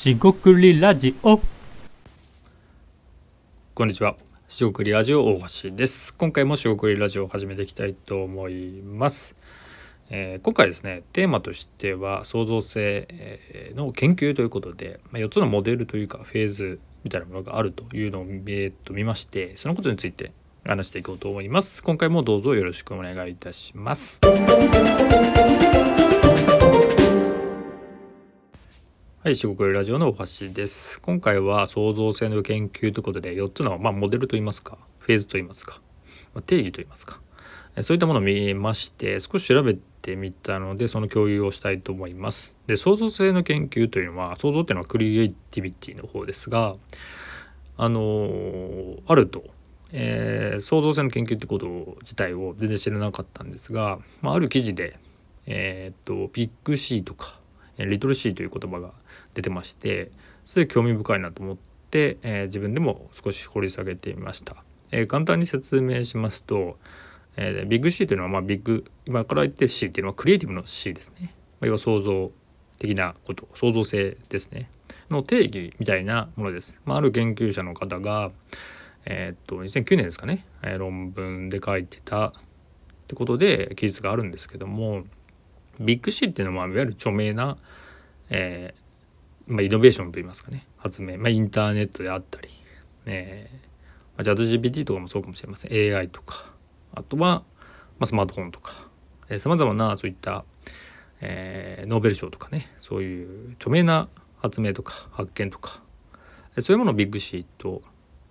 しごくりラジオこんにちは。しごくりラジオ大橋です。今回もしごくりラジオを始めていきたいと思います。えー今回ですね、テーマとしては創造性の研究ということで、まあ、4つのモデルというかフェーズみたいなものがあるというのを、えーと見まして、そのことについて話していこうと思います。今回もどうぞよろしくお願いいたします。はい、四国ラジオのお橋です。今回は創造性の研究ということで4つの、まあ、モデルといいますか、フェーズといいますか、まあ、定義といいますか、そういったものを見まして、少し調べてみたので、その共有をしたいと思います。で、創造性の研究というのは、創造っていうのはクリエイティビティの方ですが、あのあると、えー創造性の研究ってこと自体を全然知らなかったんですが、まあ、ある記事で、えーっと、ビッグ C とか、リトル C という言葉が出てましてそれで興味深いなと思って、えー自分でも少し掘り下げてみました、えー簡単に説明しますと、えービッグ C というのは、まあ、ビッグ今から言ってる C っていうのはクリエイティブの C ですね、まあ、要は創造的なこと創造性ですね。の定義みたいなものです、まあ、ある研究者の方がえーっと2009年ですかね、え論文で書いてたってことで記述があるんですけどもビッグ C っていうのは、いわゆる著名な、えーまあ、イノベーションといいますかね発明、まあ、インターネットであったり、えーまあ、チャット GPT とかもそうかもしれません AI とかあとは、まあ、スマートフォンとかさまざまなそういった、えーノーベル賞とかねそういう著名な発明とか発見とかそういうものをビッグ C と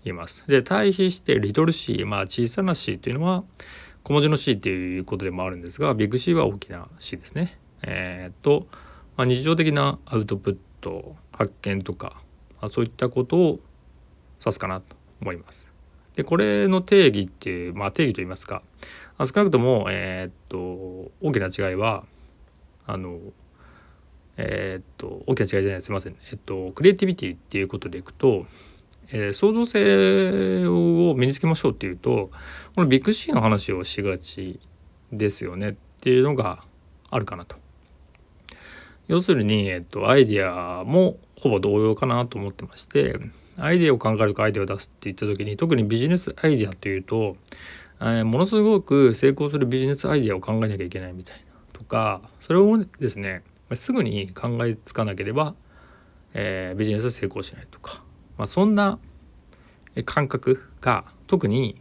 言います。で対比してリトル C まあ小さな C というのは小文字の C っていうことでもあるんですがビッグ C は大きな C ですね。えーっと、まあ、日常的なアウトプット発見とか、まあ、そういったことを指すかなと思います。でこれの定義っていう、まあ、定義といいますか少なくとも、えーっと大きな違いはあのえーっと大きな違いじゃないすいません、えっと、クリエイティビティっていうことでいくと、えー創造性を身につけましょうっていうとこのビッグ C の話をしがちですよねっていうのがあるかなと。要するに、えっと、アイディアもほぼ同様かなと思ってましてアイデアを考えるかアイデアを出すって言った時に特にビジネスアイデアというと、えーものすごく成功するビジネスアイデアを考えなきゃいけないみたいなとかそれをですねすぐに考えつかなければ、えービジネスは成功しないとか、まあ、そんな感覚が特に、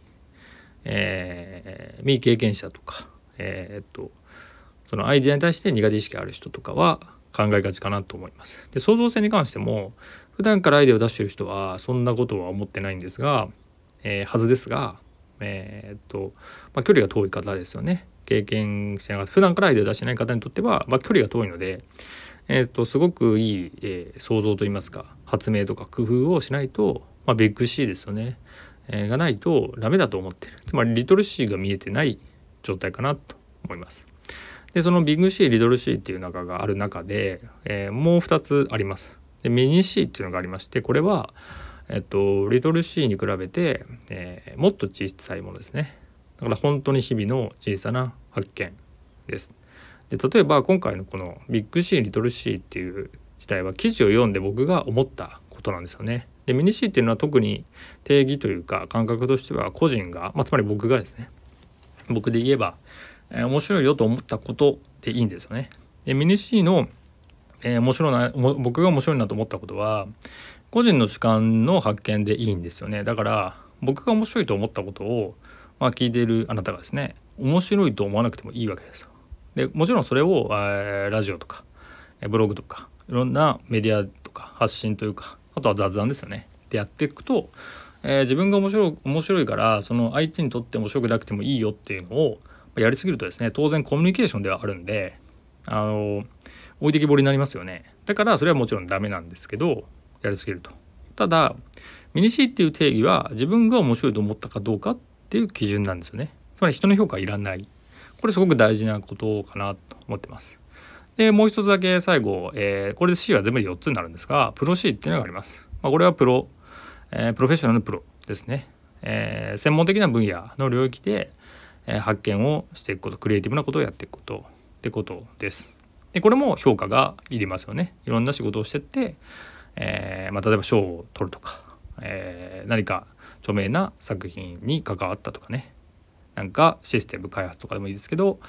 えー未経験者とか、えーっとそのアイデアに対して苦手意識ある人とかは考えがちかなと思います。で創造性に関しても普段からアイデアを出してる人はそんなことは思ってないんですが、えーはずですが、えーっとまあ、距離が遠い方ですよね経験してなかった普段からアイデアを出してない方にとっては、まあ、距離が遠いので、えーっとすごくいい、えー想像といいますか発明とか工夫をしないと、まあ、ビッグ C ですよね、えーがないとダメだと思ってるつまりリトル C が見えてない状態かなと思います。でそのビッグ C リトル C っていう中がある中で、えーもう2つあります。でミニ C っていうのがありましてこれは、えっと、リトル C に比べて、えーもっと小さいものですね。だから本当に日々の小さな発見です。で例えば今回のこのビッグ C リトル C っていう自体は記事を読んで僕が思ったことなんですよね。でミニ C っていうのは特に定義というか感覚としては個人が、まあ、つまり僕がですね僕で言えば、えー面白いよと思ったことでいいんですよね。でミニ C の、えー面白いな僕が面白いなと思ったことは個人の主観の発見でいいんですよね。だから僕が面白いと思ったことを、まあ、聞いているあなたがですね面白いと思わなくてもいいわけですよ。でもちろんそれを、えーラジオとかブログとかいろんなメディアとか発信というかあとは雑談ですよね。でやっていくと、えー自分が面白い面白いからその相手にとって面白くなくてもいいよっていうのをやりすぎるとですね当然コミュニケーションではあるんであの置いてきぼりになりますよね。だからそれはもちろんダメなんですけどやりすぎると。ただミニ C っていう定義は自分が面白いと思ったかどうかっていう基準なんですよね。つまり人の評価はいらない。これすごく大事なことかなと思ってます。でもう一つだけ最後、えーこれで C は全部で4つになるんですがプロ C っていうのがあります。まあ、これはプロ、えープロフェッショナルのプロですね。えー専門的な分野の領域で、え発見をしていくことクリエイティブなことをやっていくことってことです。でこれも評価がいりますよね。いろんな仕事をしてって、え、まあ、例えば賞を取るとか、え、何か著名な作品に関わったとかねなんかシステム開発とかでもいいですけど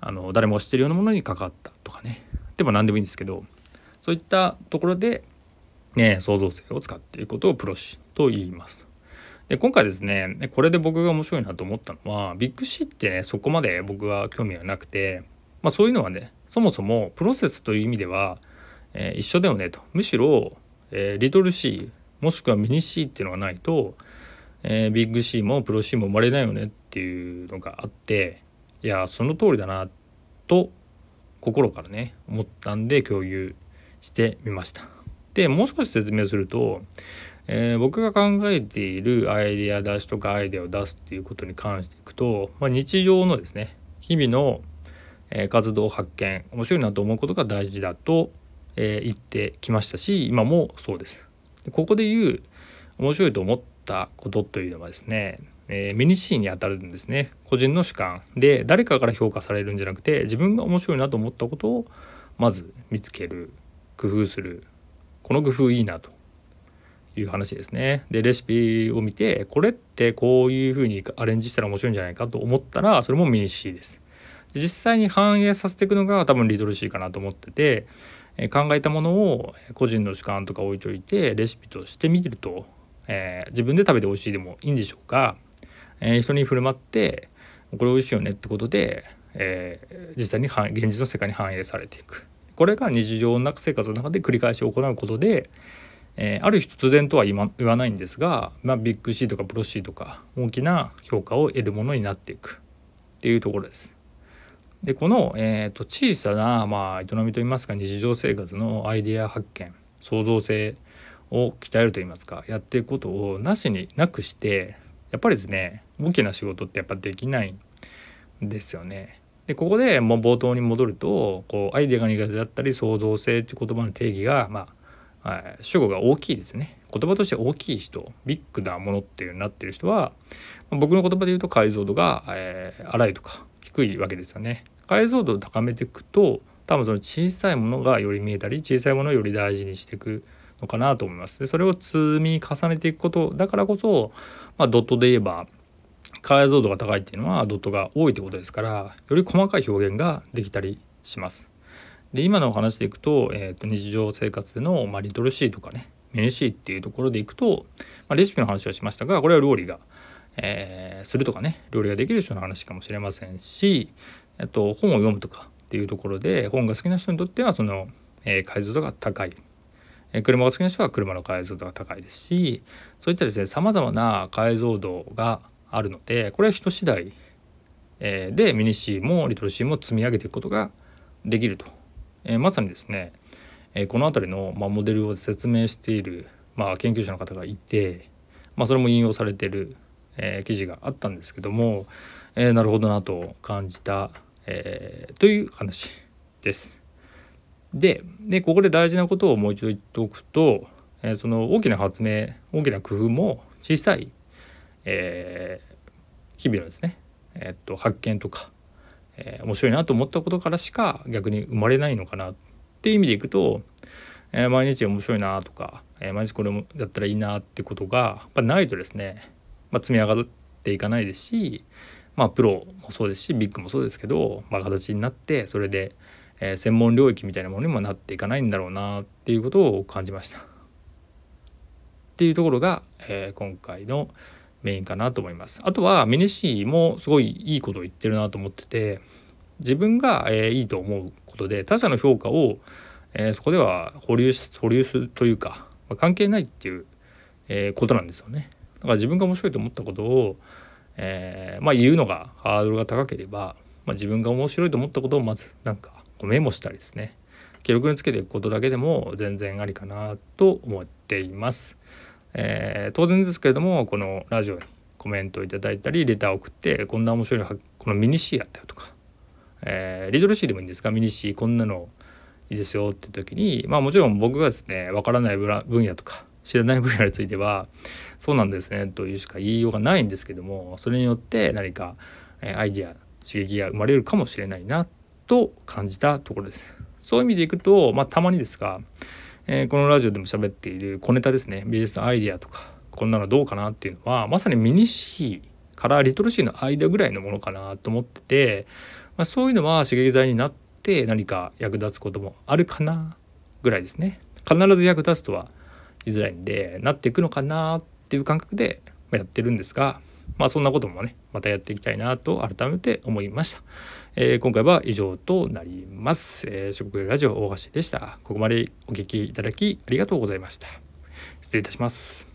あの誰も知ってるようなものに関わったとかねでも何でもいいんですけどそういったところで、ね、創造性を使っていることをプロシと言います。で今回ですねこれで僕が面白いなと思ったのはビッグ C ってねそこまで僕は興味がなくて、まあ、そういうのはねそもそもプロセスという意味では、えー、一緒だよねとむしろ、えー、リトル C もしくはミニ C っていうのがないと、えー、ビッグ C もプロ C も生まれないよねっていうのがあっていやその通りだなと心からね思ったんで共有してみました。でもう少し説明するとえー、僕が考えているアイデア出しとかアイデアを出すっていうことに関していくと、まあ、日常のですね日々の、活動発見面白いなと思うことが大事だと、え、言ってきましたし今もそうです。ここで言う面白いと思ったことというのはですね、えー、ミニシーにあたるんですね個人の主観で誰かから評価されるんじゃなくて自分が面白いなと思ったことをまず見つける工夫するこの工夫いいなという話ですね。でレシピを見てこれってこういうふうにアレンジしたら面白いんじゃないかと思ったらそれもミニ C です。実際に反映させていくのが多分リトル C かなと思ってて、考えたものを個人の主観とか置いといてレシピとして見てると、えー、自分で食べて美味しいでもいいんでしょうか、えー、人に振る舞ってこれ美味しいよねってことで、えー、実際に現実の世界に反映されていく。これが日常の生活の中で繰り返し行うことで、えー、ある日突然とは言わないんですが、まあ、ビッグ C とかプロ C とか大きな評価を得るものになっていくっていうところです。でこの、えーと、小さな、まあ、営みといいますか日常生活のアイデア発見創造性を鍛えるといいますかやっていくことをなしになくしてやっぱりですね大きな仕事ってやっぱできないんですよね。でここでもう冒頭に戻るとこうアイデアが苦手だったり創造性っていう言葉の定義がまあ、主語が大きいですね。言葉として大きい人ビッグなものっていうになってる人は僕の言葉で言うと解像度が、えー、荒いとか低いわけですよね。解像度を高めていくと多分その小さいものがより見えたり小さいものをより大事にしていくのかなと思います。でそれを積み重ねていくことだからこそ、まあ、ドットで言えば解像度が高いっていうのはドットが多いってことですからより細かい表現ができたりします。で今のお話でいくと,、えー、と日常生活での、まあ、リトルシーとかねメニシーっていうところでいくと、まあ、レシピの話をしましたがこれは料理が、えー、するとかね料理ができる人の話かもしれませんし、えっと、本を読むとかっていうところで本が好きな人にとってはその、えー、解像度が高い、え、車が好きな人は車の解像度が高いですしそういったですねさまざまな解像度があるのでこれは人次第、え、でミニシーもリトルシーも積み上げていくことができるとえー、まさにですね、え、この辺りの、まあ、モデルを説明している、まあ、研究者の方がいて、まあ、それも引用されてる、え、記事があったんですけども、えなるほどなと感じた、えという話です。ででここで大事なことをもう一度言っておくと、えその大きな発明大きな工夫も小さい、え日々のですね、えっと発見とかえー、面白いなと思ったことからしか逆に生まれないのかなっていう意味でいくと、えー、毎日面白いなとか、え、毎日これもやったらいいなってことがやっぱないとですね、まあ、積み上がっていかないですし、まあ、プロもそうですしビッグもそうですけど、まあ、形になってそれで、え専門領域みたいなものにもなっていかないんだろうなっていうことを感じました。っていうところが、え今回のメインかなと思います。あとはミニシーもすごいいいことを言ってるなと思ってて自分が、えー、いいと思うことで他者の評価を、えー、そこでは保留保留するというか、まあ、関係ないっていう、えー、ことなんですよね。だから自分が面白いと思ったことを、えまあ、言うのがハードルが高ければ、まあ、自分が面白いと思ったことをまずなんかメモしたりですね記録につけていくことだけでも全然ありかなと思っています。えー、当然ですけれどもこのラジオにコメントをいただいたりレターを送ってこんな面白いこのミニ C やったよとか、えー、リトル C でもいいんですがミニ C こんなのいいですよって時にまあもちろん僕がですねわからない分野とか知らない分野についてはそうなんですねというしか言いようがないんですけどもそれによって何かアイディア刺激が生まれるかもしれないなと感じたところです。そういう意味でいくと、まあ、たまにですがえー、このラジオでも喋っている小ネタですね。美術のアイディアとかこんなのどうかなっていうのはまさにミニシーからリトルシーの間ぐらいのものかなと思ってて、まあ、そういうのは刺激剤になって何か役立つこともあるかなぐらいですね。必ず役立つとは言いづらいんでなっていくのかなっていう感覚でやってるんですがまあそんなこともねまたやっていきたいなと改めて思いました、えー、今回は以上となります、えー、食料ラジオ大橋でした。ここまでお聞きいただきありがとうございました。失礼いたします。